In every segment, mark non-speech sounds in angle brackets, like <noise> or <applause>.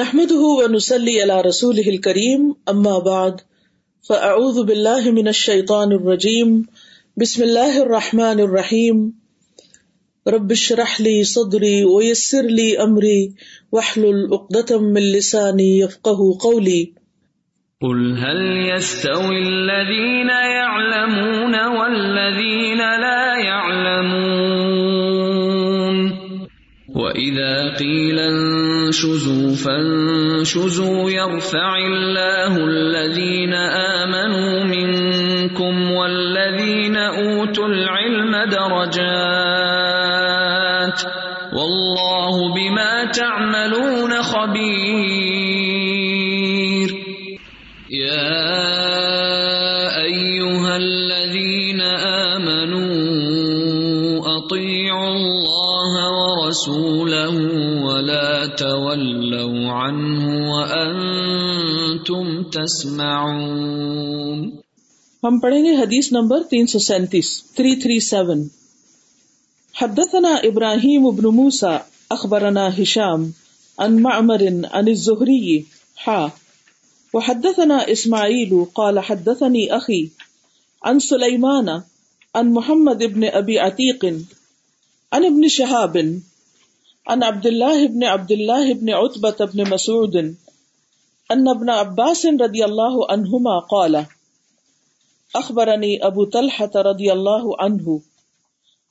نحمده ونسلي على رسوله الكريم، أما بعد، فأعوذ بالله من الشيطان الرجيم، بسم الله الرحمن الرحيم. رب اشرح لي صدري ويسر لي أمري، واحلل عقدة من لساني يفقه قولي. قل هل يستوي الذين يعلمون والذين لا يعلمون؟ وإذا قيل انشزوا فانشزوا يرفع الله الذين آمنوا منكم والذين أوتوا العلم درجات والله بما تعملون خبير ورسوله ولا تولوا عنه وأنتم تسمعون ہم پڑھیں گے حدیث نمبر تین سو سینتیس تھری تھری سیون۔ حدثنا ابراہیم ابن موسا اخبرنا ہشام ان معمر ان الزہری حا وحدثنا اسماعیل، قال حدثني اخي عن سليمان عن محمد ابن ابي عتيق عن ابن شهاب عن عبد الله ابن عبد الله ابن عتبة ابن مسعود ان ابن عباس رضي الله عنهما قال اخبرني ابو طلحة رضي الله عنه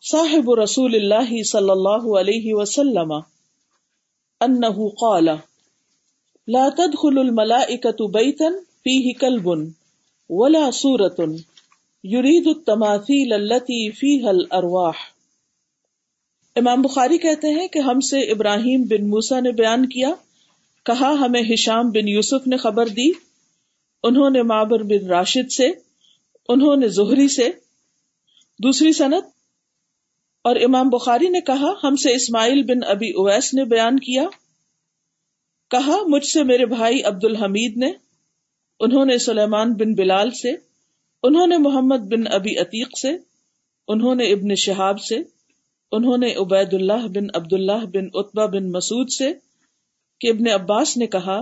صاحب رسول الله صلى الله عليه وسلم انه قال، لا تدخل الملائكة بيتا فيه كلب ولا سورة يريد التماثيل التي فيها الارواح۔ امام بخاری کہتے ہیں کہ ہم سے ابراہیم بن موسا نے بیان کیا، کہا، ہمیں ہشام بن یوسف نے خبر دی، انہوں نے معبر بن راشد سے، انہوں نے زہری سے، دوسری صنعت اور امام بخاری نے کہا، ہم سے اسماعیل بن ابی اویس نے بیان کیا، کہا، مجھ سے میرے بھائی عبد الحمید نے، انہوں نے سلیمان بن بلال سے، انہوں نے محمد بن ابی عتیق سے، انہوں نے ابن شہاب سے انہوں نے عبید اللہ بن عبد اللہ بن اتبا بن مسعود سے کہ ابن عباس نے کہا،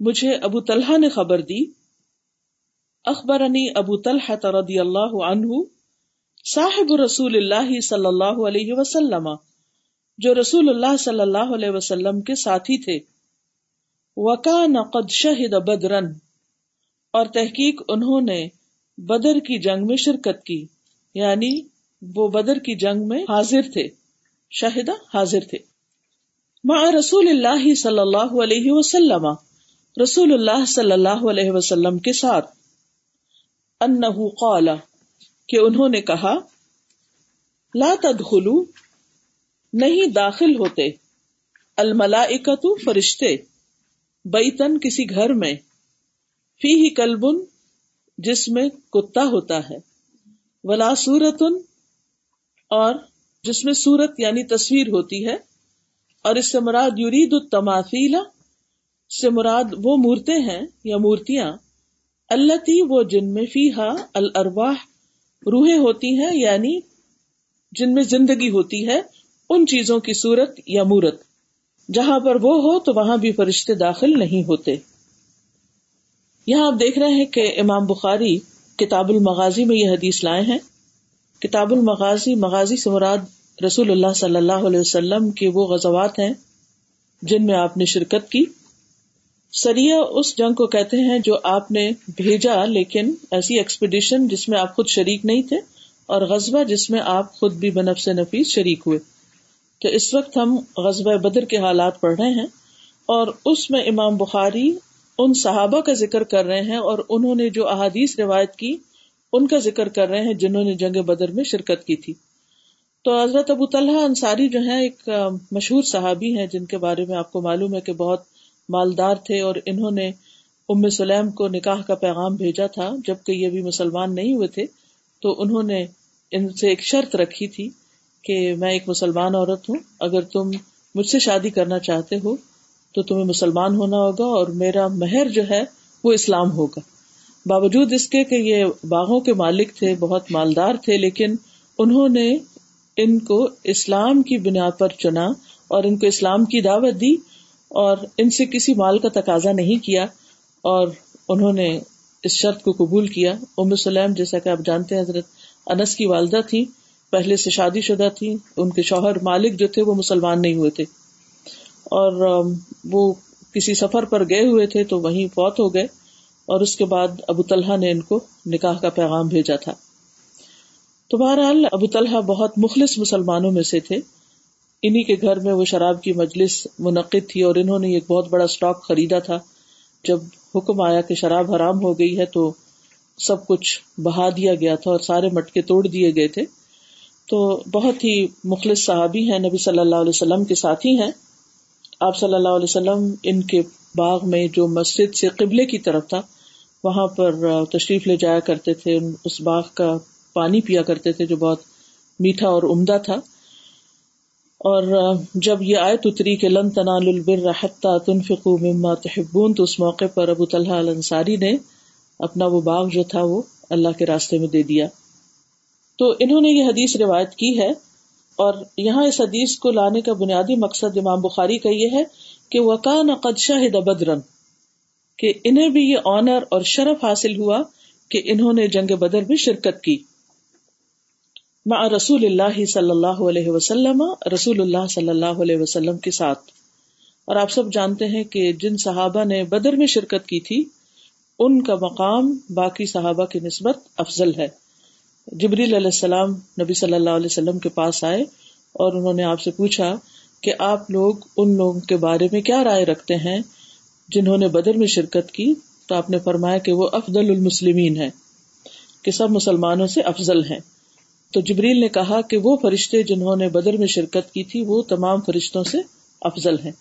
مجھے ابو طلحہ نے خبر دی۔ اخبرنی ابو طلحہ رضی اللہ عنہ، صاحب رسول اللہ صلی اللہ علیہ وسلم، جو رسول اللہ صلی اللہ علیہ وسلم کے ساتھی تھے۔ وکان قد شہد بدرن، اور تحقیق انہوں نے بدر کی جنگ میں شرکت کی یعنی وہ بدر کی جنگ میں حاضر تھے۔ شاہدہ حاضر تھے۔ مع رسول اللہ صلی اللہ علیہ وسلم۔ رسول اللہ صلی اللہ علیہ وسلم کے ساتھ۔ انہو قال، کہ انہوں نے کہا، لا تدخلو، نہیں داخل ہوتے۔ الملائکت فرشتے بیتن کسی گھر میں۔ فی ہی کلبن جس میں کتا ہوتا ہے۔ ولا سورتن اور جس میں سورت یعنی تصویر ہوتی ہے، اور اس سے مراد یرید التماثیلا سے مراد وہ مورتے ہیں یا مورتیاں اللہ تی وہ جن میں فی ہا الرواح روحیں ہوتی ہیں یعنی جن میں زندگی ہوتی ہے، ان چیزوں کی صورت یا مورت۔ جہاں پر وہ ہو تو وہاں بھی فرشتے داخل نہیں ہوتے۔ یہاں آپ دیکھ رہے ہیں کہ امام بخاری کتاب المغازی میں یہ حدیث لائے ہیں۔ کتاب المغازی، مغازی سے مراد رسول اللہ صلی اللہ علیہ وسلم کے وہ غزوات ہیں جن میں آپ نے شرکت کی۔ سریا اس جنگ کو کہتے ہیں جو آپ نے بھیجا، لیکن ایسی ایکسپیڈیشن جس میں آپ خود شریک نہیں تھے اور غزبہ جس میں آپ خود بھی بنف سے نفیس شریک ہوئے۔ تو اس وقت ہم غزبہ بدر کے حالات پڑھ رہے ہیں اور اس میں امام بخاری ان صحابہ کا ذکر کر رہے ہیں اور انہوں نے جو احادیث روایت کی ان کا ذکر کر رہے ہیں جنہوں نے جنگ بدر میں شرکت کی تھی۔ تو حضرت ابو طلحہ انصاری جو ہے ایک مشہور صحابی ہیں جن کے بارے میں آپ کو معلوم ہے کہ بہت مالدار تھے اور انہوں نے ام سلیم کو نکاح کا پیغام بھیجا تھا۔ جبکہ یہ بھی مسلمان نہیں ہوئے تھے، تو انہوں نے ان سے ایک شرط رکھی تھی کہ میں ایک مسلمان عورت ہوں۔ اگر تم مجھ سے شادی کرنا چاہتے ہو تو تمہیں مسلمان ہونا ہوگا اور میرا مہر جو ہے وہ اسلام ہوگا۔ باوجود اس کے کہ یہ باغوں کے مالک تھے، بہت مالدار تھے، لیکن انہوں نے ان کو اسلام کی بنا پر چنا اور ان کو اسلام کی دعوت دی اور ان سے کسی مال کا تقاضا نہیں کیا اور انہوں نے اس شرط کو قبول کیا۔ ام سلیم جیسا کہ آپ جانتے ہیں، حضرت انس کی والدہ تھی، پہلے سے شادی شدہ تھی، ان کے شوہر مالک جو تھے وہ مسلمان نہیں ہوئے تھے۔ اور وہ کسی سفر پر گئے ہوئے تھے تو وہیں فوت ہو گئے۔ اور اس کے بعد ابو طلحہ نے ان کو نکاح کا پیغام بھیجا تھا۔ تو بہرحال ابو طلحہ بہت مخلص مسلمانوں میں سے تھے۔ انہیں کے گھر میں وہ شراب کی مجلس منعقد تھی اور انہوں نے ایک بہت بڑا اسٹاک خریدا تھا۔ جب حکم آیا کہ شراب حرام ہو گئی ہے تو سب کچھ بہا دیا گیا تھا اور سارے مٹکے توڑ دیے گئے تھے۔ تو بہت ہی مخلص صحابی ہیں۔ نبی صلی اللہ علیہ وسلم کے ساتھی ہیں۔ آپ صلی اللہ علیہ وسلم ان کے باغ میں جو مسجد سے قبلے کی طرف تھا وہاں پر تشریف لے جایا کرتے تھے اس باغ کا پانی پیا کرتے تھے جو بہت میٹھا اور عمدہ تھا۔ اور جب یہ آئے اتری کہ لن تنال البر حتى تنفقوا مما تحبون، تو اس موقع پر ابو طلحہ الانصاری نے اپنا وہ باغ جو تھا وہ اللہ کے راستے میں دے دیا۔ تو انہوں نے یہ حدیث روایت کی ہے اور یہاں اس حدیث کو لانے کا بنیادی مقصد امام بخاری کا یہ ہے کہ وکان قد شاہد بدرن کہ انہیں بھی یہ آنر اور شرف حاصل ہوا کہ انہوں نے جنگ بدر میں شرکت کی۔ مع رسول اللہ صلی اللہ علیہ وسلم، رسول اللہ صلی اللہ علیہ وسلم کے ساتھ۔ اور آپ سب جانتے ہیں کہ جن صحابہ نے بدر میں شرکت کی تھی، ان کا مقام باقی صحابہ کی نسبت افضل ہے۔ جبریل علیہ السلام نبی صلی اللہ علیہ وسلم کے پاس آئے اور انہوں نے آپ سے پوچھا کہ آپ لوگ ان لوگوں کے بارے میں کیا رائے رکھتے ہیں؟ جنہوں نے بدر میں شرکت کی تو آپ نے فرمایا کہ وہ افضل المسلمین ہے کہ سب مسلمانوں سے افضل ہیں۔ تو جبریل نے کہا کہ وہ فرشتے جنہوں نے بدر میں شرکت کی تھی، وہ تمام فرشتوں سے افضل ہیں۔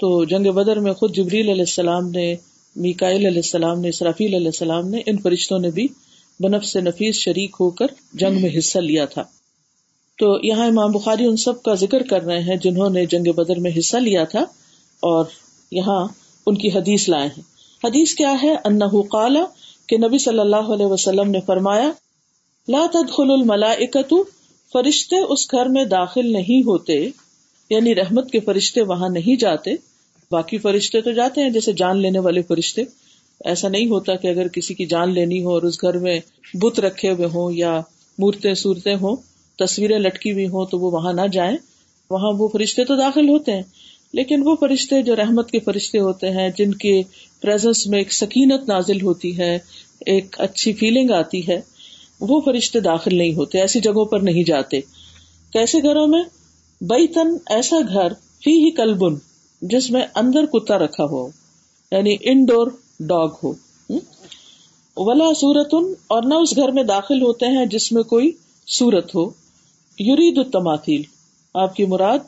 تو جنگ بدر میں خود جبریل علیہ السلام نے میکائل علیہ السلام نے، اسرافیل علیہ السلام نے، ان فرشتوں نے بھی بنف سے نفیس شریک ہو کر جنگ میں حصہ لیا تھا۔ تو یہاں امام بخاری ان سب کا ذکر کر رہے ہیں جنہوں نے جنگ بدر میں حصہ لیا تھا اور یہاں ان کی حدیث لائے ہیں۔ حدیث کیا ہے؟ انہ قال کہ نبی صلی اللہ علیہ وسلم نے فرمایا، لا تدخل الملائکت فرشتے اس گھر میں داخل نہیں ہوتے یعنی رحمت کے فرشتے وہاں نہیں جاتے، باقی فرشتے تو جاتے ہیں جیسے جان لینے والے فرشتے۔ ایسا نہیں ہوتا کہ اگر کسی کی جان لینی ہو اور اس گھر میں بت رکھے ہوئے ہوں یا مورتیں صورتیں ہوں، تصویریں لٹکی ہوئی ہوں تو وہ وہاں نہ جائیں، وہاں وہ فرشتے تو داخل ہوتے ہیں۔ لیکن وہ فرشتے جو رحمت کے فرشتے ہوتے ہیں، جن کے پریزنس میں ایک سکینت نازل ہوتی ہے، ایک اچھی فیلنگ آتی ہے، وہ فرشتے داخل نہیں ہوتے، ایسی جگہوں پر نہیں جاتے۔ کیسے گھروں میں؟ بئی تن ایسا گھر فی ہی کلبن، جس میں اندر کتا رکھا ہو یعنی انڈور ڈاگ ہو۔ ولا سورتن، اور نہ اس گھر میں داخل ہوتے ہیں جس میں کوئی سورت ہو۔ یورید التماثیل، آپ کی مراد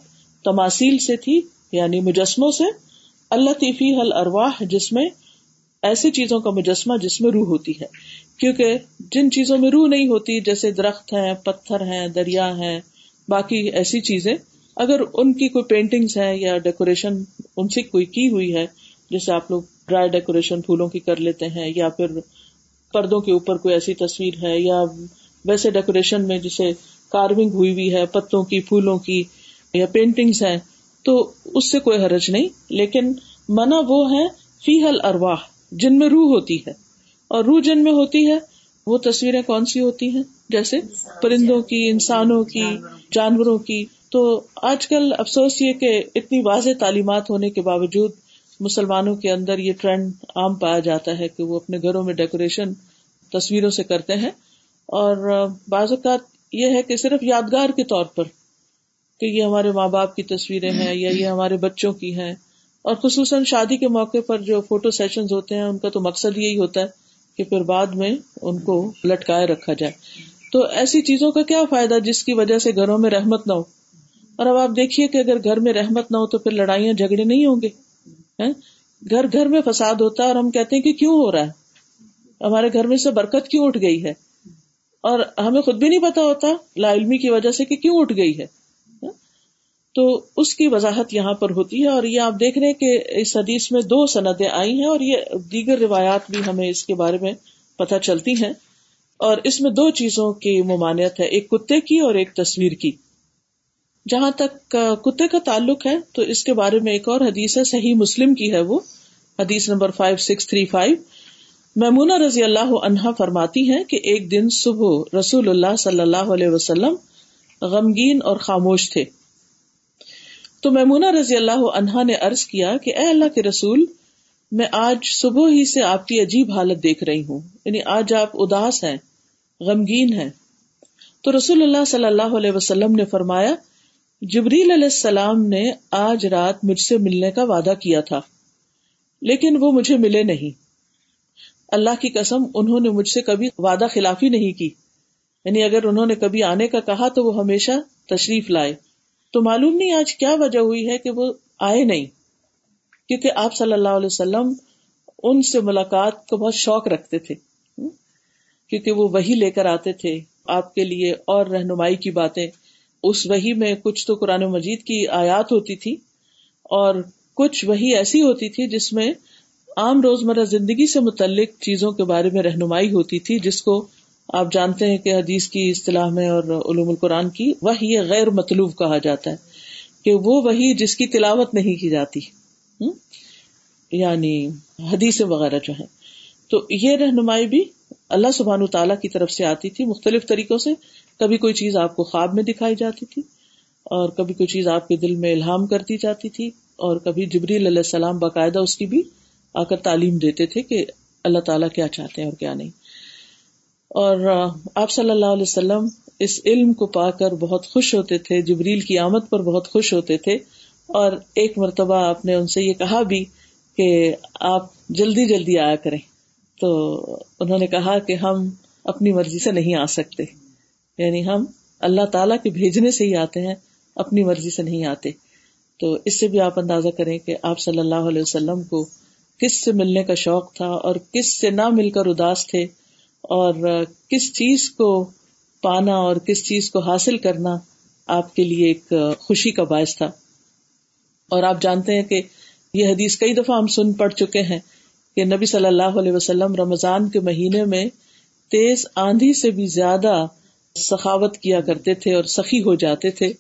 تماثیل سے تھی یعنی مجسموں سے، اللہ تیفی حل ارواہ جس میں ایسی چیزوں کا مجسمہ جس میں روح ہوتی ہے۔ کیونکہ جن چیزوں میں روح نہیں ہوتی، جیسے درخت ہیں، پتھر ہیں، دریا ہیں، باقی ایسی چیزیں، اگر ان کی کوئی پینٹنگس ہیں یا ڈیکوریشن ان سے کوئی کی ہوئی ہے، جیسے آپ لوگ ڈرائی ڈیکوریشن پھولوں کی کر لیتے ہیں، یا پھر پردوں کے اوپر کوئی ایسی تصویر ہے، یا ویسے ڈیکوریشن میں جسے کاروگ ہوئی ہوئی ہے، پتوں کی، پھولوں کی یا پینٹنگس ہیں تو اس سے کوئی حرج نہیں، لیکن منع وہ ہے فی حل ارواہ جن میں روح ہوتی ہے۔ اور روح جن میں ہوتی ہے، وہ تصویریں کون سی ہوتی ہیں؟ جیسے پرندوں کی، انسانوں کی، جانوروں کی۔ تو آج کل افسوس یہ کہ اتنی واضح تعلیمات ہونے کے باوجود مسلمانوں کے اندر یہ ٹرینڈ عام پایا جاتا ہے کہ وہ اپنے گھروں میں ڈیکوریشن تصویروں سے کرتے ہیں۔ اور بعض اوقات یہ ہے کہ صرف یادگار کے طور پر کہ یہ ہمارے ماں باپ کی تصویریں ہیں یا یہ ہمارے بچوں کی ہیں۔ اور خصوصاً شادی کے موقع پر جو فوٹو سیشن ہوتے ہیں، ان کا تو مقصد یہی ہوتا ہے کہ پھر بعد میں ان کو لٹکائے رکھا جائے۔ تو ایسی چیزوں کا کیا فائدہ جس کی وجہ سے گھروں میں رحمت نہ ہو؟ اور اب آپ دیکھیے کہ اگر گھر میں رحمت نہ ہو تو پھر لڑائیاں جھگڑے نہیں ہوں گے گھر گھر میں فساد ہوتا ہے اور ہم کہتے ہیں کہ کیوں ہو رہا ہے؟ ہمارے گھر میں سے برکت کیوں اٹھ گئی ہے؟ اور ہمیں خود بھی نہیں پتا ہوتا لا علمی کی وجہ سے کہ کیوں اٹھ گئی ہے۔ تو اس کی وضاحت یہاں پر ہوتی ہے اور یہ آپ دیکھ رہے ہیں کہ اس حدیث میں دو سندیں آئی ہیں اور یہ دیگر روایات بھی ہمیں اس کے بارے میں پتہ چلتی ہیں اور اس میں دو چیزوں کی ممانعت ہے، ایک کتے کی اور ایک تصویر کی۔ جہاں تک کتے کا تعلق ہے، تو اس کے بارے میں ایک اور حدیث ہے، صحیح مسلم کی ہے وہ، حدیث number five six three five Maimuna رضی اللہ عنہا فرماتی ہے کہ ایک دن صبح رسول اللہ صلی اللہ علیہ وسلم غمگین اور خاموش تھے۔ تو میمونا رضی اللہ عنہا نے ارض کیا کہ اے اللہ کے رسول، میں آج صبح ہی سے آپ کی عجیب حالت دیکھ رہی ہوں۔ یعنی آج آپ اداس ہیں، غمگین ہیں۔ تو رسول اللہ صلی اللہ علیہ وسلم نے فرمایا، جبریل علیہ السلام نے آج رات مجھ سے ملنے کا وعدہ کیا تھا، لیکن وہ مجھے ملے نہیں۔ اللہ کی قسم، انہوں نے مجھ سے کبھی وعدہ خلافی نہیں کی۔ یعنی اگر انہوں نے کبھی آنے کا کہا تو وہ ہمیشہ تشریف لائے۔ تو معلوم نہیں آج کیا وجہ ہوئی ہے کہ وہ آئے نہیں، کیونکہ آپ صلی اللہ علیہ وسلم ان سے ملاقات کو بہت شوق رکھتے تھے۔ کیونکہ وہ وہی لے کر آتے تھے۔ آپ کے لیے اور رہنمائی کی باتیں۔ اس وہی میں کچھ تو قرآن مجید کی آیات ہوتی تھی اور کچھ وہی ایسی ہوتی تھی جس میں عام روزمرہ زندگی سے متعلق چیزوں کے بارے میں رہنمائی ہوتی تھی، جس کو آپ جانتے ہیں کہ حدیث کی اصطلاح میں اور علوم القرآن کی وہی غیر مطلوب کہا جاتا ہے کہ وہ وہی جس کی تلاوت نہیں کی جاتی۔ یعنی حدیث وغیرہ جو ہے تو یہ رہنمائی بھی اللہ سبحان تعالیٰ کی طرف سے آتی تھی۔ مختلف طریقوں سے کبھی کوئی چیز آپ کو خواب میں دکھائی جاتی تھی اور کبھی کوئی چیز آپ کے دل میں الہام کرتی جاتی تھی اور کبھی جبریل علیہ السلام باقاعدہ اس کی بھی آ کر تعلیم دیتے تھے کہ اللہ تعالیٰ کیا چاہتے ہیں اور کیا نہیں۔ اور آپ صلی اللہ علیہ وسلم اس علم کو پا کر بہت خوش ہوتے تھے، جبریل کی آمد پر بہت خوش ہوتے تھے۔ اور ایک مرتبہ آپ نے ان سے یہ کہا بھی کہ آپ جلدی جلدی آیا کریں۔ تو انہوں نے کہا کہ ہم اپنی مرضی سے نہیں آ سکتے۔ یعنی ہم اللہ تعالیٰ کے بھیجنے سے ہی آتے ہیں، اپنی مرضی سے نہیں آتے۔ تو اس سے بھی آپ اندازہ کریں کہ آپ صلی اللہ علیہ وسلم کو کس سے ملنے کا شوق تھا اور کس سے نہ مل کر اداس تھے۔ اور کس چیز کو پانا اور کس چیز کو حاصل کرنا آپ کے لیے ایک خوشی کا باعث تھا۔ اور آپ جانتے ہیں کہ یہ حدیث کئی دفعہ ہم سن پڑ چکے ہیں کہ نبی صلی اللہ علیہ وسلم رمضان کے مہینے میں تیز آندھی سے بھی زیادہ سخاوت کیا کرتے تھے اور سخی ہو جاتے تھے۔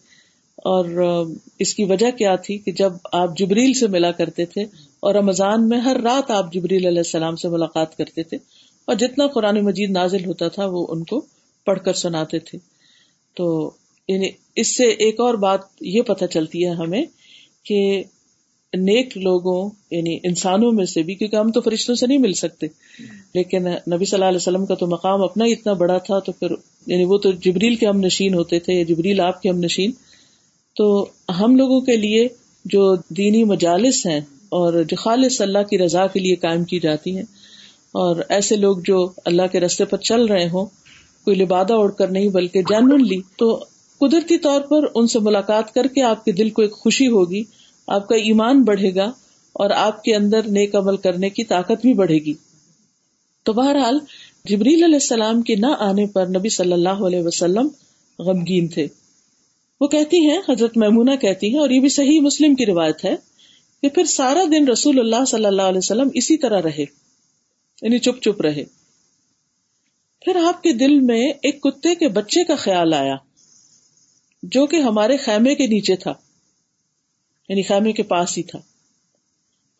اور اس کی وجہ کیا تھی کہ جب آپ جبریل سے ملا کرتے تھے اور رمضان میں ہر رات آپ جبریل علیہ السلام سے ملاقات کرتے تھے اور جتنا قرآن مجید نازل ہوتا تھا وہ ان کو پڑھ کر سناتے تھے۔ تو یعنی اس سے ایک اور بات یہ پتہ چلتی ہے ہمیں کہ نیک لوگوں یعنی انسانوں میں سے بھی، کیونکہ ہم تو فرشتوں سے نہیں مل سکتے۔ لیکن نبی صلی اللہ علیہ وسلم کا تو مقام اپنا ہی اتنا بڑا تھا، تو پھر یعنی وہ تو جبریل کے ہم نشین ہوتے تھے، یا جبریل آپ کے ہم نشین۔ تو ہم لوگوں کے لیے جو دینی مجالس ہیں اور جو خالص اللہ کی رضا کے لیے قائم کی جاتی ہیں اور ایسے لوگ جو اللہ کے رستے پر چل رہے ہوں، کوئی لبادہ اڑ کر نہیں، بلکہ جینونلی تو قدرتی طور پر ان سے ملاقات کر کے آپ کے دل کو ایک خوشی ہوگی، آپ کا ایمان بڑھے گا اور آپ کے اندر نیک عمل کرنے کی طاقت بھی بڑھے گی۔ تو بہرحال، جبریل علیہ السلام کے نہ آنے پر نبی صلی اللہ علیہ وسلم غمگین تھے۔ وہ کہتی ہیں، حضرت محمونہ کہتی ہیں، اور یہ بھی صحیح مسلم کی روایت ہے کہ پھر سارا دن رسول اللہ صلی اللہ علیہ وسلم اسی طرح رہے۔ یعنی چپ چپ رہے۔ پھر آپ کے دل میں ایک کتے کے بچے کا خیال آیا، جو کہ ہمارے خیمے کے نیچے تھا یعنی خیمے کے پاس ہی تھا۔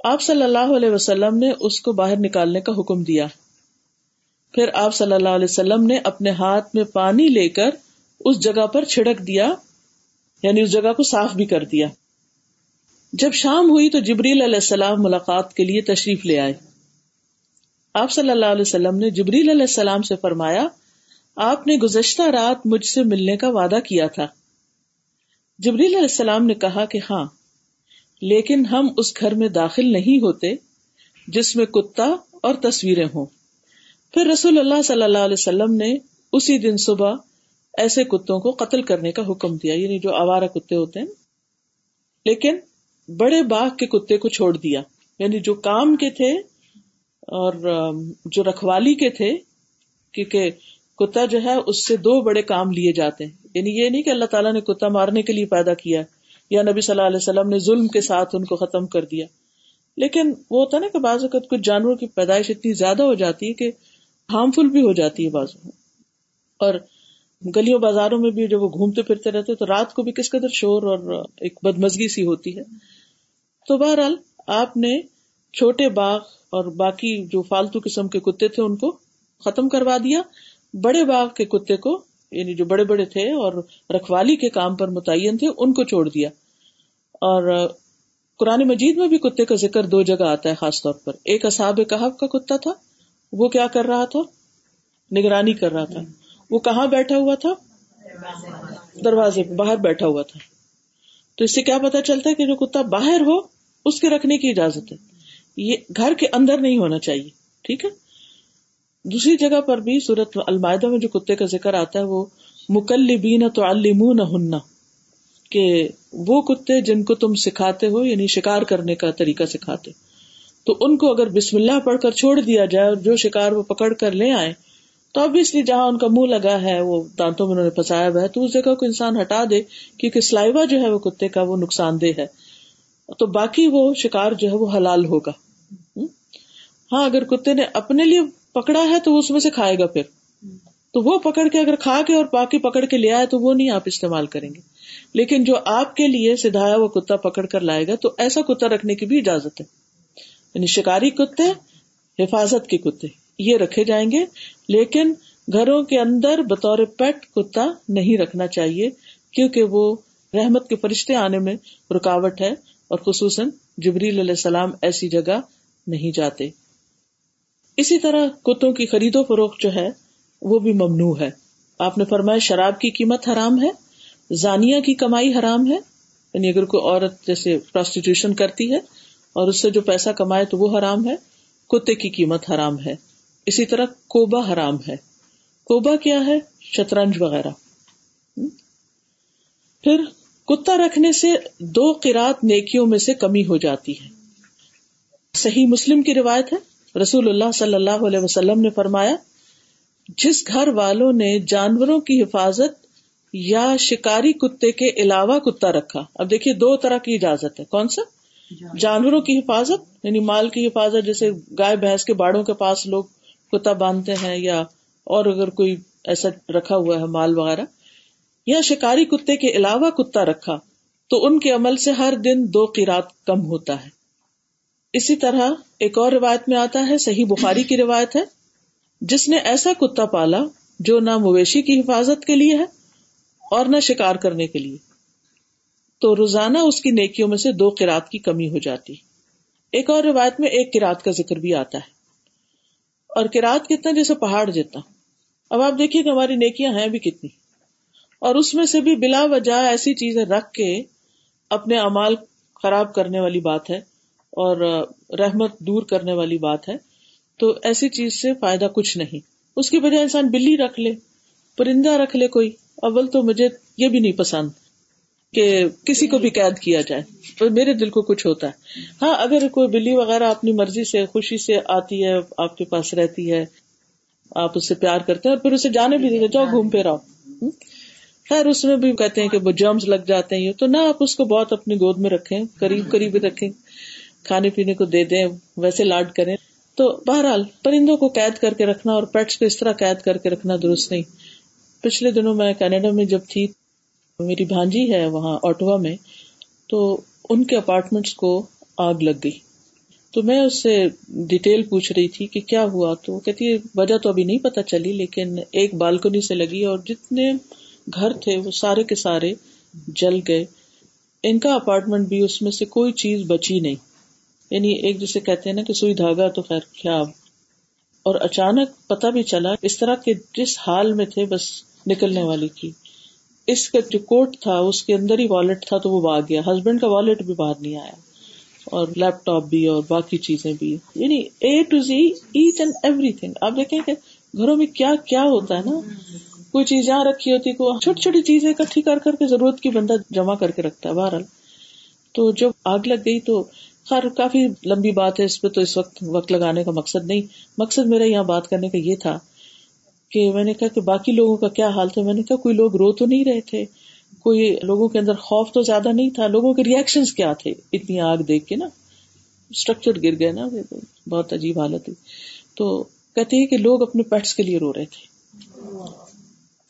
آپ صلی اللہ علیہ وسلم نے اس کو باہر نکالنے کا حکم دیا۔ پھر آپ صلی اللہ علیہ وسلم نے اپنے ہاتھ میں پانی لے کر اس جگہ پر چھڑک دیا یعنی اس جگہ کو صاف بھی کر دیا۔ جب شام ہوئی تو جبریل علیہ السلام ملاقات کے لیے تشریف لے آئے۔ آپ صلی اللہ علیہ وسلم نے جبریل علیہ السلام سے فرمایا، آپ نے گزشتہ رات مجھ سے ملنے کا وعدہ کیا تھا۔ جبریل علیہ السلام نے کہا کہ ہاں لیکن ہم اس گھر میں داخل نہیں ہوتے جس میں کتا اور تصویریں ہوں۔ پھر رسول اللہ صلی اللہ علیہ وسلم نے اسی دن صبح ایسے کتوں کو قتل کرنے کا حکم دیا یعنی جو آوارہ کتے ہوتے ہیں۔ لیکن بڑے باغ کے کتے کو چھوڑ دیا یعنی جو کام کے تھے اور جو رکھوالی کے تھے، کیونکہ کتا جو ہے، اس سے دو بڑے کام لیے جاتے ہیں۔ یعنی یہ نہیں کہ اللہ تعالیٰ نے کتا مارنے کے لیے پیدا کیا، یا نبی صلی اللہ علیہ وسلم نے ظلم کے ساتھ ان کو ختم کر دیا۔ لیکن وہ ہوتا نا کہ بعض اوقات کچھ جانوروں کی پیدائش اتنی زیادہ ہو جاتی ہے کہ ہارمفل بھی ہو جاتی ہے بازو اور گلیوں بازاروں میں بھی جب وہ گھومتے پھرتے رہتے تو رات کو بھی کس قدر شور اور ایک بدمزگی سی ہوتی ہے۔ تو بہرحال، آپ نے چھوٹے باغ اور باقی جو فالتو قسم کے کتے تھے ان کو ختم کروا دیا۔ بڑے باغ کے کتے کو یعنی جو بڑے بڑے تھے اور رکھوالی کے کام پر متعین تھے، ان کو چھوڑ دیا۔ اور قرآن مجید میں بھی کتے کا ذکر دو جگہ آتا ہے، خاص طور پر۔ ایک اصاب کہب کا کتا تھا، وہ کیا کر رہا تھا؟ نگرانی کر رہا تھا۔ وہ کہاں بیٹھا ہوا تھا؟ دروازے پہ باہر بیٹھا ہوا تھا۔ تو اس سے کیا پتا چلتا ہے کہ جو کتا باہر ہو، اس کے رکھنے کی اجازت ہے۔ یہ گھر کے اندر نہیں ہونا چاہیے، ٹھیک ہے؟ دوسری جگہ پر بھی سورت المائدہ میں جو کتے کا ذکر آتا ہے، وہ مکلبین تو ہننا کہ وہ کتے جن کو تم سکھاتے ہو یعنی شکار کرنے کا طریقہ سکھاتے تو ان کو اگر بسم اللہ پڑھ کر چھوڑ دیا جائے اور جو شکار وہ پکڑ کر لے آئے، تو ابویسلی جہاں ان کا منہ لگا ہے، وہ دانتوں میں انہوں نے پھنسایا ہوا ہے، تو اس جگہ کو انسان ہٹا دے، کیونکہ سلائیوا جو ہے وہ کتے کا وہ نقصان دہ ہے۔ تو باقی وہ شکار جو ہے وہ حلال ہوگا۔ ہاں اگر کتے نے اپنے لیے پکڑا ہے تو وہ اس میں سے کھائے گا پھر۔ تو وہ پکڑ کے اگر کھا کے اور باقی پکڑ کے لے آئے تو وہ نہیں آپ استعمال کریں گے۔ لیکن جو آپ کے لیے سدھایا وہ کتا پکڑ کر لائے گا، تو ایسا کتا رکھنے کی بھی اجازت ہے۔ یعنی شکاری کتے، حفاظت کے کتے، یہ رکھے جائیں گے۔ لیکن گھروں کے اندر بطور پیٹ کتا نہیں رکھنا چاہیے، کیونکہ وہ رحمت کے فرشتے آنے میں رکاوٹ ہے اور خصوصاً جبریل علیہ السلام ایسی جگہ نہیں جاتے۔ اسی طرح کتوں کی خرید و فروخت جو ہے، وہ بھی ممنوع ہے۔ آپ نے فرمایا، شراب کی قیمت حرام ہے، زانیہ کی کمائی حرام ہے یعنی اگر کوئی عورت جیسے پروسٹیٹیوشن کرتی ہے اور اس سے جو پیسہ کمائے تو وہ حرام ہے، کتے کی قیمت حرام ہے۔ اسی طرح کوبا حرام ہے۔ کوبا کیا ہے؟ شطرنج وغیرہ۔ پھر کتا رکھنے سے دو قرات نیکیوں میں سے کمی ہو جاتی ہے۔ صحیح مسلم کی روایت ہے۔ رسول اللہ صلی اللہ علیہ وسلم نے فرمایا جس گھر والوں نے جانوروں کی حفاظت یا شکاری کتے کے علاوہ کتا رکھا اب دیکھیے دو طرح کی اجازت ہے کون سا؟ جانوروں کی حفاظت یعنی مال کی حفاظت جیسے گائے بھینس کے باڑوں کے پاس لوگ کتا باندھتے ہیں یا اور اگر کوئی ایسا رکھا ہوا ہے مال وغیرہ یا شکاری کتے کے علاوہ کتا رکھا تو ان کے عمل سے ہر دن دو قیرات کم ہوتا ہے۔ اسی طرح ایک اور روایت میں آتا ہے، صحیح بخاری کی روایت ہے۔ جس نے ایسا کتا پالا جو نہ مویشی کی حفاظت کے لیے ہے اور نہ شکار کرنے کے لیے۔ تو روزانہ اس کی نیکیوں میں سے دو قرات کی کمی ہو جاتی۔ ایک اور روایت میں ایک کراط کا ذکر بھی آتا ہے۔ اور کراط کتنا جیسے پہاڑ جتنا اب آپ دیکھیے کہ ہماری نیکیاں ہیں بھی کتنی۔ اور اس میں سے بھی بلا وجہ ایسی چیزیں رکھ کے اپنے امال خراب کرنے والی بات ہے۔ اور رحمت دور کرنے والی بات ہے، تو ایسی چیز سے فائدہ کچھ نہیں۔ اس کی وجہ انسان بلی رکھ لے، پرندہ رکھ لے کوئی، اول تو مجھے یہ بھی نہیں پسند کہ کسی کو بھی قید کیا جائے میرے دل کو کچھ ہوتا ہے۔ ہاں اگر کوئی بلی وغیرہ اپنی مرضی سے، خوشی سے آتی ہے، آپ کے پاس رہتی ہے، آپ اس سے پیار کرتے ہیں اور پھر اسے جانے بھی دیتے جاؤ گھوم پھر آؤ۔ خیر، اس میں بھی کہتے ہیں کہ وہ جرمز لگ جاتے ہیں تو نہ آپ اس کو بہت اپنی گود میں رکھیں، قریب قریب رکھیں۔ کھانے پینے کو دے دیں، ویسے لاڈ کریں۔ تو بہرحال، پرندوں کو قید کر کے رکھنا اور پیٹس کو اس طرح قید کر کے رکھنا درست نہیں۔ پچھلے دنوں میں کینیڈا میں جب تھی، میری بھانجی ہے وہاں آٹوا میں، تو ان کے اپارٹمنٹس کو آگ لگ گئی۔ تو میں اس سے ڈیٹیل پوچھ رہی تھی کہ کیا ہوا؟ تو کہتی ہے، وجہ تو ابھی نہیں پتا چلی، لیکن ایک بالکنی سے لگی اور جتنے گھر تھے، وہ سارے کے سارے جل گئے۔ ان کا اپارٹمنٹ بھی اس میں سے کوئی چیز بچی نہیں۔ یعنی ایک جسے کہتے ہیں نا کہ سوئی دھاگا تو خیر، کیا؟ اور اچانک پتا بھی چلا اس طرح کے جس حال میں تھے بس نکلنے والی تھی اس کا جو کوٹ تھا، اس کے اندر ہی والٹ تھا تو وہ بھاگ گیا۔ ہسبینڈ کا والٹ بھی باہر نہیں آیا۔ اور لیپ ٹاپ بھی اور باقی چیزیں بھی۔ یعنی A to Z each and everything آپ دیکھیں کہ گھروں میں کیا کیا ہوتا ہے نا؟ کوئی چیز یہاں رکھی ہوتی کو چھوٹی چھوٹی چیزیں اکٹھی کر کر کے ضرورت کی بندہ جمع کر کے رکھتا ہے، بہرحال۔ تو جب آگ لگ گئی تو خیر، کافی لمبی بات ہے، اس پہ تو اس وقت وقت لگانے کا مقصد نہیں۔ مقصد میرا یہاں بات کرنے کا یہ تھا کہ میں نے کہا کہ باقی لوگوں کا کیا حال تھا؟ میں نے کہا کوئی لوگ رو تو نہیں رہے تھے۔ کوئی لوگوں کے اندر خوف تو زیادہ نہیں تھا۔ لوگوں کے ریئیکشن کیا تھے؟ اتنی آگ دیکھ کے نا۔ اسٹرکچر گر گئے نا، بہت عجیب حالت ہوئی تو کہتے ہیں کہ لوگ اپنے پیٹس کے لیے رو رہے تھے۔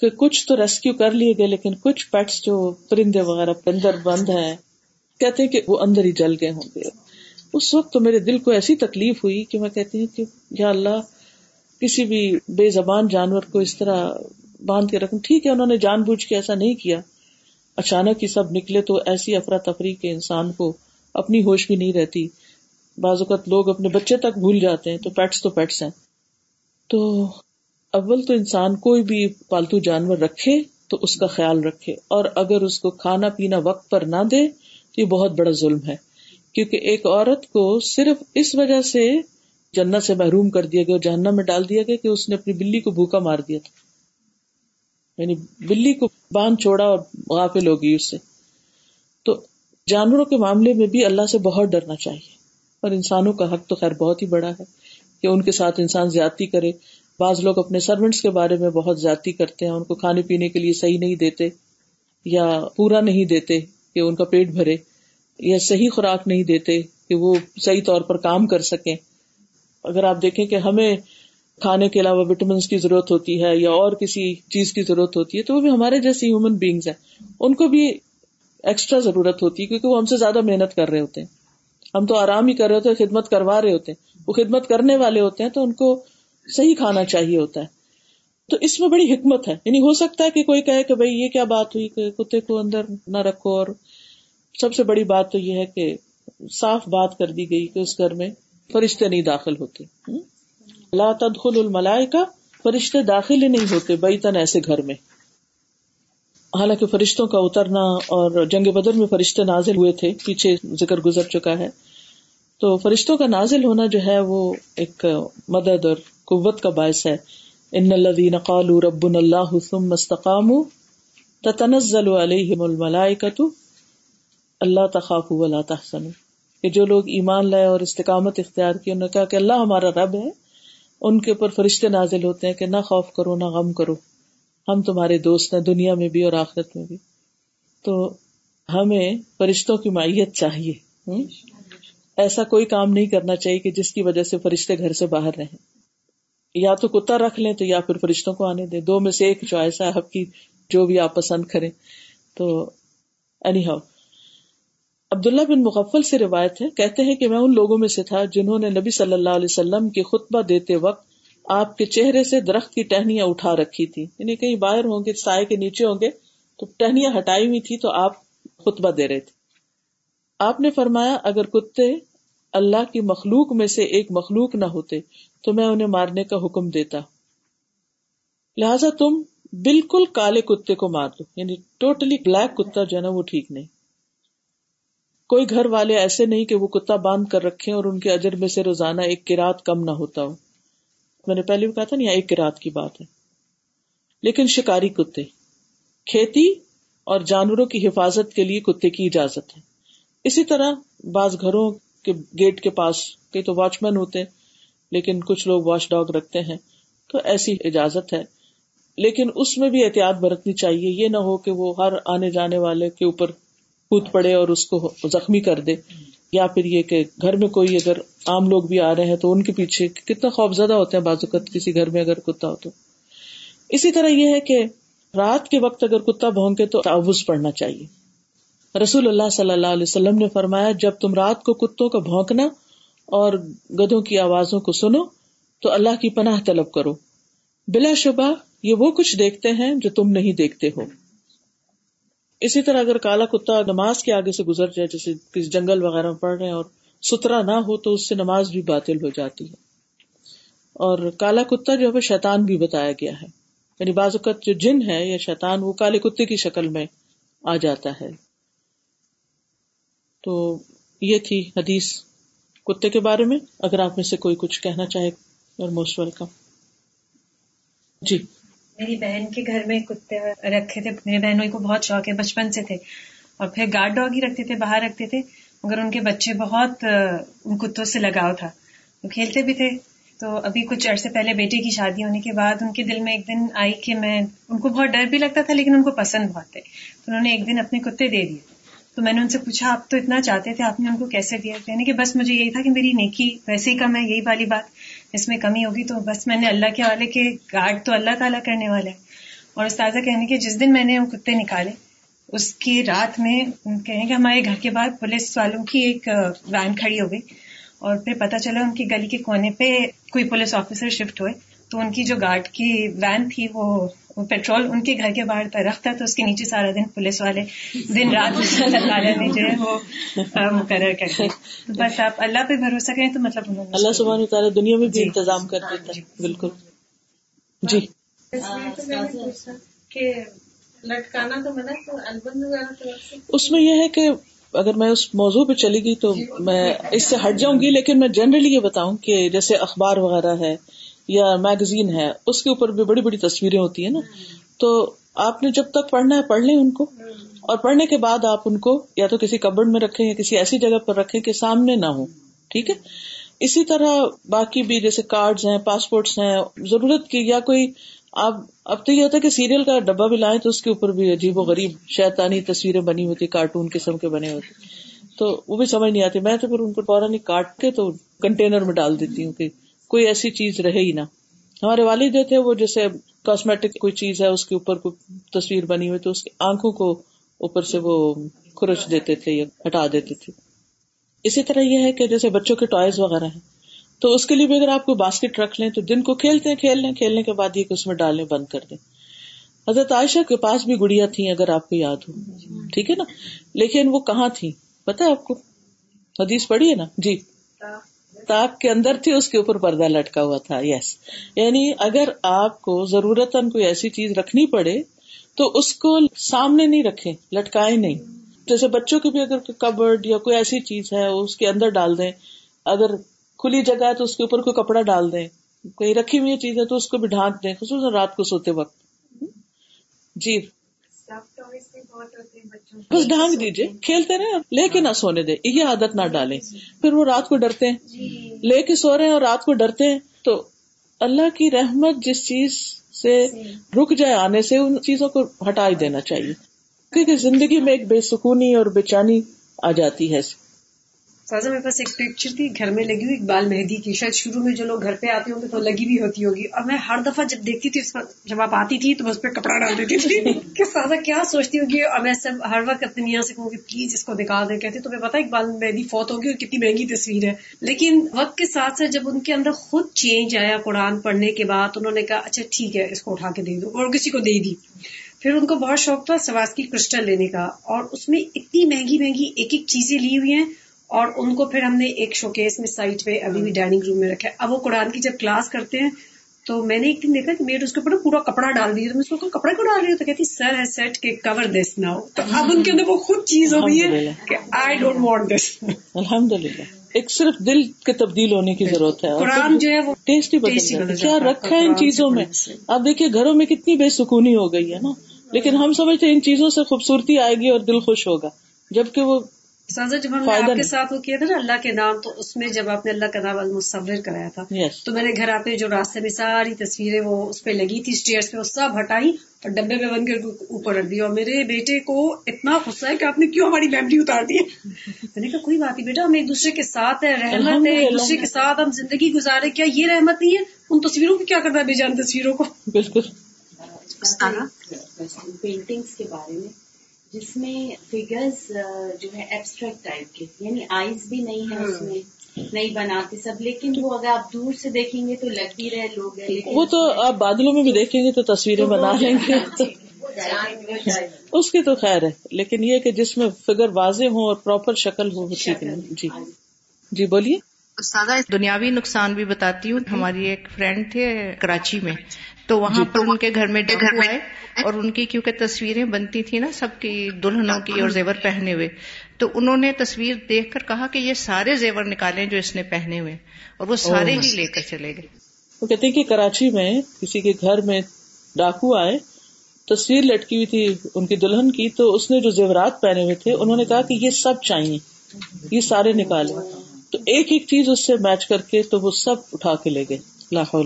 کہ کچھ تو ریسکیو کر لیے گئے، لیکن کچھ پیٹس جو پرندے وغیرہ اندر بند ہیں، کہتے ہیں کہ وہ اندر ہی جل گئے ہوں گے۔ اس وقت تو میرے دل کو ایسی تکلیف ہوئی کہ میں کہتی ہوں کہ یا اللہ، کسی بھی بے زبان جانور کو اس طرح باندھ کے رکھوں۔ ٹھیک ہے، انہوں نے جان بوجھ کے ایسا نہیں کیا۔ اچانک ہی سب نکلے تو ایسی افراتفری کے انسان کو اپنی ہوش بھی نہیں رہتی۔ بعض اوقات لوگ اپنے بچے تک بھول جاتے ہیں، تو پیٹس تو پیٹس ہیں۔ تو اول تو انسان کوئی بھی پالتو جانور رکھے تو اس کا خیال رکھے، اور اگر اس کو کھانا پینا وقت پر نہ دے تو یہ بہت بڑا ظلم ہے۔ کیونکہ ایک عورت کو صرف اس وجہ سے جنت سے محروم کر دیا گیا اور جہنم میں ڈال دیا گیا کہ اس نے اپنی بلی کو بھوکا مار دیا تھا۔ یعنی بلی کو باندھ چھوڑا اور غافل ہوگی اس سے تو جانوروں کے معاملے میں بھی اللہ سے بہت ڈرنا چاہیے۔ اور انسانوں کا حق تو خیر بہت ہی بڑا ہے کہ ان کے ساتھ انسان زیادتی کرے۔ بعض لوگ اپنے سروینٹس کے بارے میں بہت زیادتی کرتے ہیں، ان کو کھانے پینے کے لیے صحیح نہیں دیتے یا پورا نہیں دیتے کہ ان کا پیٹ بھرے۔ یا صحیح خوراک نہیں دیتے کہ وہ صحیح طور پر کام کر سکیں۔ اگر آپ دیکھیں کہ ہمیں کھانے کے علاوہ وٹامنس کی ضرورت ہوتی ہے یا اور کسی چیز کی ضرورت ہوتی ہے تو وہ بھی ہمارے جیسی ہیومن بینگس ہیں۔ ان کو بھی ایکسٹرا ضرورت ہوتی ہے کیونکہ وہ ہم سے زیادہ محنت کر رہے ہوتے ہیں۔ ہم تو آرام ہی کر رہے ہوتے ہیں، خدمت کروا رہے ہوتے ہیں۔ وہ خدمت کرنے والے ہوتے ہیں تو ان کو صحیح کھانا چاہیے ہوتا ہے۔ تو اس میں بڑی حکمت ہے۔ یعنی ہو سکتا ہے کہ کوئی کہے کہ بھائی یہ کیا بات ہوئی کہ کتے کو اندر نہ رکھو اور سب سے بڑی بات تو یہ ہے کہ صاف بات کر دی گئی کہ اس گھر میں فرشتے نہیں داخل ہوتے۔ لا تدخل الملائکہ، فرشتے داخل ہی نہیں ہوتے بئی تن ایسے گھر میں۔ حالانکہ فرشتوں کا اترنا اور جنگ بدر میں فرشتے نازل ہوئے تھے، پیچھے ذکر گزر چکا ہے۔ تو فرشتوں کا نازل ہونا جو ہے وہ ایک مدد اور قوت کا باعث ہے۔ ان الذين قالوا ربنا الله ثم استقاموا تتنزل عليهم الملائكه اللہ تخاف ولا تحسنوا کہ جو لوگ ایمان لائے اور استقامت اختیار کی، انہوں نے کہا کہ اللہ ہمارا رب ہے۔ ان کے اوپر فرشتے نازل ہوتے ہیں کہ نہ خوف کرو، نہ غم کرو۔ ہم تمہارے دوست ہیں دنیا میں بھی اور آخرت میں بھی۔ تو ہمیں فرشتوں کی مائیت چاہیے۔ ایسا کوئی کام نہیں کرنا چاہیے کہ جس کی وجہ سے فرشتے گھر سے باہر رہیں۔ یا تو کتا رکھ لیں تو یا پھر فرشتوں کو آنے دیں۔ دو میں سے ایک چوائس ہے آپ کی، جو بھی آپ پسند کریں۔ تو اینی ہاؤ عبداللہ بن مغفل سے روایت ہے، کہتے ہیں کہ میں ان لوگوں میں سے تھا جنہوں نے نبی صلی اللہ علیہ وسلم کی خطبہ دیتے وقت آپ کے چہرے سے درخت کی ٹہنیاں اٹھا رکھی تھی۔ یعنی کہیں باہر ہوں گے، سائے کے نیچے ہوں گے، تو ٹہنیاں ہٹائی ہوئی تھی تو آپ خطبہ دے رہے تھے۔ آپ نے فرمایا، اگر کتے اللہ کی مخلوق میں سے ایک مخلوق نہ ہوتے، تو میں انہیں مارنے کا حکم دیتا۔ لہذا تم بالکل کالے کتے کو مار دو یعنی ٹوٹلی بلیک کتا جو ہے نا، وہ ٹھیک نہیں۔ کوئی گھر والے ایسے نہیں کہ وہ کتا باندھ کر رکھے اور ان کے اجر میں سے روزانہ ایک کراط کم نہ ہوتا ہو۔ میں نے پہلے بھی کہا تھا نا ایک کراط کی بات ہے۔ لیکن شکاری کتے، کھیتی اور جانوروں کی حفاظت کے لیے کتے کی اجازت ہے۔ اسی طرح بعض گھروں کے گیٹ کے پاس کئی تو واچ مین ہوتے لیکن کچھ لوگ واچ ڈاگ رکھتے ہیں، تو ایسی اجازت ہے۔ لیکن اس میں بھی احتیاط برتنی چاہیے، یہ نہ ہو کہ وہ ہر آنے جانے والے کے اوپر کود پڑے اور اس کو زخمی کر دے، یا پھر یہ کہ گھر میں کوئی اگر عام لوگ بھی آ رہے ہیں تو ان کے پیچھے کتنا خوف زدہ ہوتے ہیں بازوقت کسی گھر میں اگر کتا ہو تو۔ اسی طرح یہ ہے کہ رات کے وقت اگر کتا بھونکے تو تعوض پڑنا چاہیے۔ رسول اللہ صلی اللہ علیہ وسلم نے فرمایا، جب تم رات کو کتوں کا بھونکنا اور گدوں کی آوازوں کو سنو تو اللہ کی پناہ طلب کرو۔ بلا شبہ یہ وہ کچھ دیکھتے ہیں جو تم نہیں دیکھتے ہو۔ اسی طرح اگر کالا کتا نماز کے آگے سے گزر جائے، جیسے کسی جنگل وغیرہ میں پڑھ رہے ہیں اور ستھرا نہ ہو تو اس سے نماز بھی باطل ہو جاتی ہے۔ اور کالا کتا جو ہے شیطان بھی بتایا گیا ہے۔ یعنی بعض اوقات جو جن ہے یا شیطان، وہ کالے کتے کی شکل میں آ جاتا ہے۔ تو یہ تھی حدیث کتے کے بارے میں۔ اگر آپ میں سے کوئی کچھ کہنا چاہے اور موسٹ ویلکم جی۔ میری بہن کے گھر میں کتے رکھے تھے میری بہنوں کو بہت شوق ہے، بچپن سے تھے۔ اور پھر گارڈ ڈاگ ہی رکھتے تھے، باہر رکھتے تھے، مگر ان کے بچے بہت ان کتوں سے لگاؤ تھا۔ وہ کھیلتے بھی تھے۔ تو ابھی کچھ عرصے پہلے بیٹے کی شادی ہونے کے بعد ان کے دل میں ایک دن آئی کہ میں، ان کو بہت ڈر بھی لگتا تھا، لیکن ان کو پسند بہت تھے۔ تو انہوں نے ایک دن اپنے کتے دے دیے۔ تو میں نے ان سے پوچھا، آپ تو اتنا چاہتے تھے، آپ نے ان کو کیسے دیا؟ یعنی کہ بس مجھے یہی تھا کہ میری نیکی ویسے ہی کم ہے، یہی والی بات۔ اس میں کمی ہوگی تو بس میں نے اللہ کے حوالے کے گارڈ تو اللہ تعالیٰ کرنے والا ہے۔ اور استاذہ کہنے کے جس دن میں نے وہ کتے نکالے، اس کی رات میں کہیں کہ ہمارے گھر کے باہر پولیس والوں کی ایک وین کھڑی ہو گئی۔ اور پھر پتا چلا ان کی گلی کے کونے پہ کوئی پولیس آفیسر شفٹ ہوئے۔ تو ان کی جو گارڈ کی وین تھی وہ پیٹرول ان کے گھر کے باہر رکھ تھا تو اس کے نیچے سارا دن پولیس والے دن رات اللہ تعالیٰ نے جو ہے وہ مقرر کر دیا بس آپ اللہ پہ بھروسہ کریں تو مطلب اللہ سبحانہ تعالیٰ دنیا میں بھی جی۔ انتظام کر دیتا ہے۔ بالکل۔ جی۔ لٹکانا تو اس میں یہ ہے کہ اگر میں اس موضوع پہ چلی گئی تو میں اس سے ہٹ جاؤں گی لیکن میں جنرلی یہ بتاؤں کہ جیسے اخبار وغیرہ ہے یا میگزین ہے، اس کے اوپر بھی بڑی بڑی تصویریں ہوتی ہیں نا۔ تو آپ نے جب تک پڑھنا ہے، پڑھ لیں ان کو۔ اور پڑھنے کے بعد آپ ان کو یا تو کسی کبڈ میں رکھیں یا کسی ایسی جگہ پر رکھیں کہ سامنے نہ ہو، ٹھیک ہے؟ اسی طرح باقی بھی جیسے کارڈ ہیں پاسپورٹس ہیں، ضرورت کی یا کوئی، آپ، اب تو یہ ہوتا ہے کہ سیریل کا ڈبا بھی لائیں تو اس کے اوپر بھی عجیب و غریب شیطانی تصویریں بنی ہوتی کارٹون قسم کے بنے ہوتے تو وہ بھی سمجھ نہیں آتی، میں تو پھر ان کو فوراً کاٹ کے تو کنٹینر میں ڈال دیتی ہوں کہ کوئی ایسی چیز رہے ہی نا ہمارے والد جو تھے وہ جیسے کاسمیٹک کوئی چیز ہے، اس کے اوپر کوئی تصویر بنی ہوئی تو اس کی آنکھوں کو اوپر سے وہ خرچ دیتے تھے یا ہٹا دیتے تھے۔ اسی طرح یہ ہے کہ جیسے بچوں کے ٹوائز وغیرہ ہیں، تو اس کے لیے بھی اگر آپ کو باسکٹ رکھ لیں تو دن کو کھیلتے ہیں کھیل لیں کھیلنے کے بعد یہ کہ اس میں ڈالنے بند کر دیں۔ حضرت عائشہ کے پاس بھی گڑیا تھی اگر آپ کو یاد ہو۔ ٹھیک ہے نا؟ لیکن وہ کہاں تھی پتا ہے آپ کو؟ حدیث پڑھی ہے نا؟ جی۔ تاک کے اندر تھی، اس کے اوپر پردہ لٹکا ہوا تھا یس یعنی اگر آپ کو ضرورت کوئی ایسی چیز رکھنی پڑے، تو اس کو سامنے نہیں رکھے لٹکائے نہیں۔ جیسے بچوں کی بھی اگر کبڈ یا کوئی ایسی چیز ہے، اس کے اندر ڈال دیں۔ اگر کھلی جگہ ہے تو اس کے اوپر کوئی کپڑا ڈال دیں۔ کوئی رکھی ہوئی چیز ہے تو اس کو بھی ڈھانک دیں، خصوصاً رات کو سوتے وقت۔ جی۔ بس ڈھانک دیجیے کھیلتے رہے لے کے نہ سونے دے یہ عادت نہ ڈالیں۔ پھر وہ رات کو ڈرتے ہیں۔ جی۔ لے کے سو رہے ہیں اور رات کو ڈرتے ہیں۔ تو اللہ کی رحمت جس چیز سے رک جائے آنے سے ان چیزوں کو ہٹا دینا چاہیے۔ کیونکہ زندگی میں ایک بے سکونی اور بےچانی آ جاتی ہے۔ سازا، میرے پاس ایک پکچر تھی، گھر میں لگی ہوئی اقبال مہدی کی۔ شاید شروع میں جو لوگ گھر پہ آتے ہوں گے تو لگی بھی ہوتی ہوگی۔ اور میں ہر دفعہ جب دیکھتی تھی اس پر جب آپ آتی تھی تو میں اس پہ کپڑا ڈال دیتی تھی <laughs> کہ سازا، کیا سوچتی ہوگی؟ اور میں سب ہر وقت اپنی یہاں سے کہوں کہ پلیز اس کو دکھا دیں۔ کہتے تو میں پتا اقبال مہدی فوت ہوگی اور کتنی مہنگی تصویر ہے۔ لیکن وقت کے ساتھ ساتھ جب ان کے اندر خود چینج آیا قرآن پڑھنے کے بعد، انہوں نے کہا اچھا ٹھیک ہے، اس کو اٹھا کے دے دو۔ اور کسی کو دے دی۔ پھر ان کو بہت شوق تھا سواس کی کرسٹل لینے کا۔ اور اس میں اتنی مہنگی مہنگی ایک ایک چیزیں لی ہوئی ہیں۔ اور ان کو پھر ہم نے ایک شوکیس میں سائٹ پہ ابھی بھی ڈائننگ روم میں رکھا ہے۔ اب وہ قرآن کی جب کلاس کرتے ہیں تو میں نے ایک دن دیکھا کہ میرے اس کے اوپر پورا کپڑا ڈال دیا۔ تو میں اس کو کپڑا کو ڈال رہی ہوں تو کہتی سر ہے سیٹ کے کور دس ناؤ تو اب ان کے اندر وہ خود چیز ہو گئی ہے کہ آئی ڈونٹ وانٹ دس الحمد للہ ایک صرف دل کے تبدیل ہونے کی ضرورت ہے۔ قرآن جو ہے وہ ٹیسٹی کیا رکھا ہے ان چیزوں میں؟ اب دیکھیے گھروں میں کتنی بے سکونی ہو گئی ہے نا۔ لیکن ہم سمجھتے ان چیزوں سے خوبصورتی آئے گی اور دل خوش ہوگا۔ جبکہ وہ سازا جب ہم نے آپ کے ساتھ وہ کیا تھا نا اللہ کے نام تو اس میں جب آپ نے اللہ کا نام المصور کرایا تھا تو میں نے گھر آتے جو راستے میں ساری تصویریں وہ اس پہ لگی تھی اسٹیئرس پہ وہ سب ہٹائی اور ڈبے میں بن کر اوپر رکھ دیا۔ اور میرے بیٹے کو اتنا غصہ ہے کہ آپ نے کیوں ہماری میمری اتار دی؟ میں نے کہا کوئی بات نہیں بیٹا ہم ایک دوسرے کے ساتھ ہے رحمت ہے ایک دوسرے کے ساتھ ہم زندگی گزارے کیا یہ رحمت نہیں ہے؟ ان تصویروں کو کیا کرتا ہے بے جان تصویروں کو؟ بالکل۔ پینٹنگس کے بارے میں جس میں فگرز جو ہے ایبسٹریکٹ ٹائپ کے یعنی آئیز بھی نہیں ہے اس میں نہیں بناتے سب لیکن وہ اگر آپ دور سے دیکھیں گے تو لگ بھی رہے لوگ وہ تو آپ بادلوں میں بھی دیکھیں گے تو تصویریں بنا لیں گے۔ <laughs> اس کی تو خیر ہے لیکن یہ کہ جس میں فگر واضح ہو اور پراپر شکل ہو ٹھیک ہے۔ جی۔ جی بولیے۔ دنیاوی نقصان بھی بتاتی ہوں۔ ہماری ایک فرینڈ تھے کراچی میں۔ تو وہاں جی۔ پر ان کے گھر میں ڈاکو آئے اور ان کی کیونکہ تصویریں بنتی تھی نا سب کی دلہنوں کی اور زیور پہنے ہوئے تو انہوں نے تصویر دیکھ کر کہا کہ یہ سارے زیور نکالے جو اس نے پہنے ہوئے اور وہ سارے ہی لے کر چلے گئے۔ وہ کہتے کہ کراچی میں کسی کے گھر میں ڈاکو آئے تصویر لٹکی ہوئی تھی ان کی دلہن کی تو اس نے جو زیورات پہنے ہوئے تھے انہوں نے کہا کہ یہ سب چاہیے یہ سارے نکالے تو ایک ایک چیز اس سے میچ کر کے تو وہ سب اٹھا کے لے گئے۔ لاہور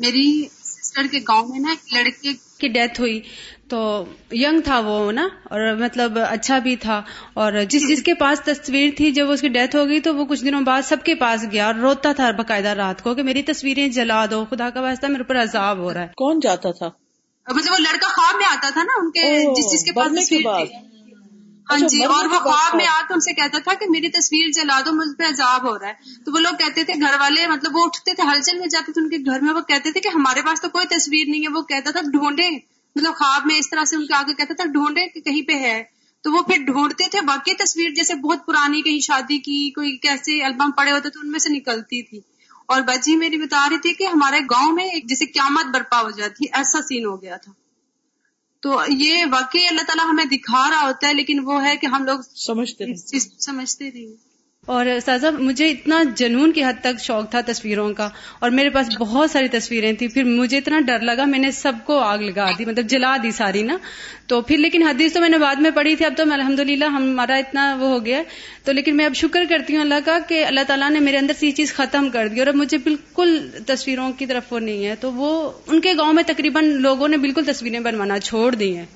میری سسٹر کے گاؤں میں نا ایک لڑکے کی ڈیتھ ہوئی۔ تو ینگ تھا وہ نا اور مطلب اچھا بھی تھا۔ اور جس جس کے پاس تصویر تھی جب اس کی ڈیتھ ہو گئی تو وہ کچھ دنوں بعد سب کے پاس گیا اور روتا تھا باقاعدہ رات کو کہ میری تصویریں جلا دو خدا کا واسطہ میرے اوپر عذاب ہو رہا ہے۔ کون جاتا تھا؟ مطلب وہ لڑکا خواب میں آتا تھا نا ان کے جس جس کے پاس تصویر تھی۔ جی مرنے اور وہ خواب میں۔ آ کے ان سے کہتا تھا کہ میری تصویر جلا دو مجھ پہ عذاب ہو رہا ہے۔ تو وہ لوگ کہتے تھے گھر والے مطلب وہ اٹھتے تھے ہلچل میں جاتے تھے ان کے گھر میں۔ وہ کہتے تھے کہ ہمارے پاس تو کوئی تصویر نہیں ہے۔ وہ کہتا تھا ڈھونڈے۔ مطلب خواب میں اس طرح سے ان کے آگے کہتا تھا ڈھونڈے کہ کہیں پہ ہے۔ تو وہ پھر ڈھونڈتے تھے۔ باقی تصویر جیسے بہت پرانی کہیں شادی کی کوئی کیسے البم پڑے ہوتے تھے ان میں سے نکلتی تھی۔ اور بجی میری بتا رہی تھی کہ ہمارے گاؤں میں جیسے قیامت برپا ہو جاتی ایسا سین ہو گیا تھا۔ تو یہ واقعی اللہ تعالیٰ ہمیں دکھا رہا ہوتا ہے لیکن وہ ہے کہ ہم لوگ سمجھتے نہیں۔ سمجھتے نہیں۔ اور سازا مجھے اتنا جنون کی حد تک شوق تھا تصویروں کا اور میرے پاس بہت ساری تصویریں تھیں۔ پھر مجھے اتنا ڈر لگا، میں نے سب کو آگ لگا دی مطلب جلا دی ساری نا۔ تو پھر لیکن حدیث تو میں نے بعد میں پڑھی تھی، اب تو الحمد للہ ہمارا اتنا وہ ہو گیا تو لیکن میں اب شکر کرتی ہوں اللہ کا کہ اللہ تعالیٰ نے میرے اندر سے یہ چیز ختم کر دی اور اب مجھے بالکل تصویروں کی طرف وہ نہیں ہے۔ تو وہ ان کے گاؤں میں تقریباً لوگوں نے بالکل تصویریں بنوانا چھوڑ دی ہیں۔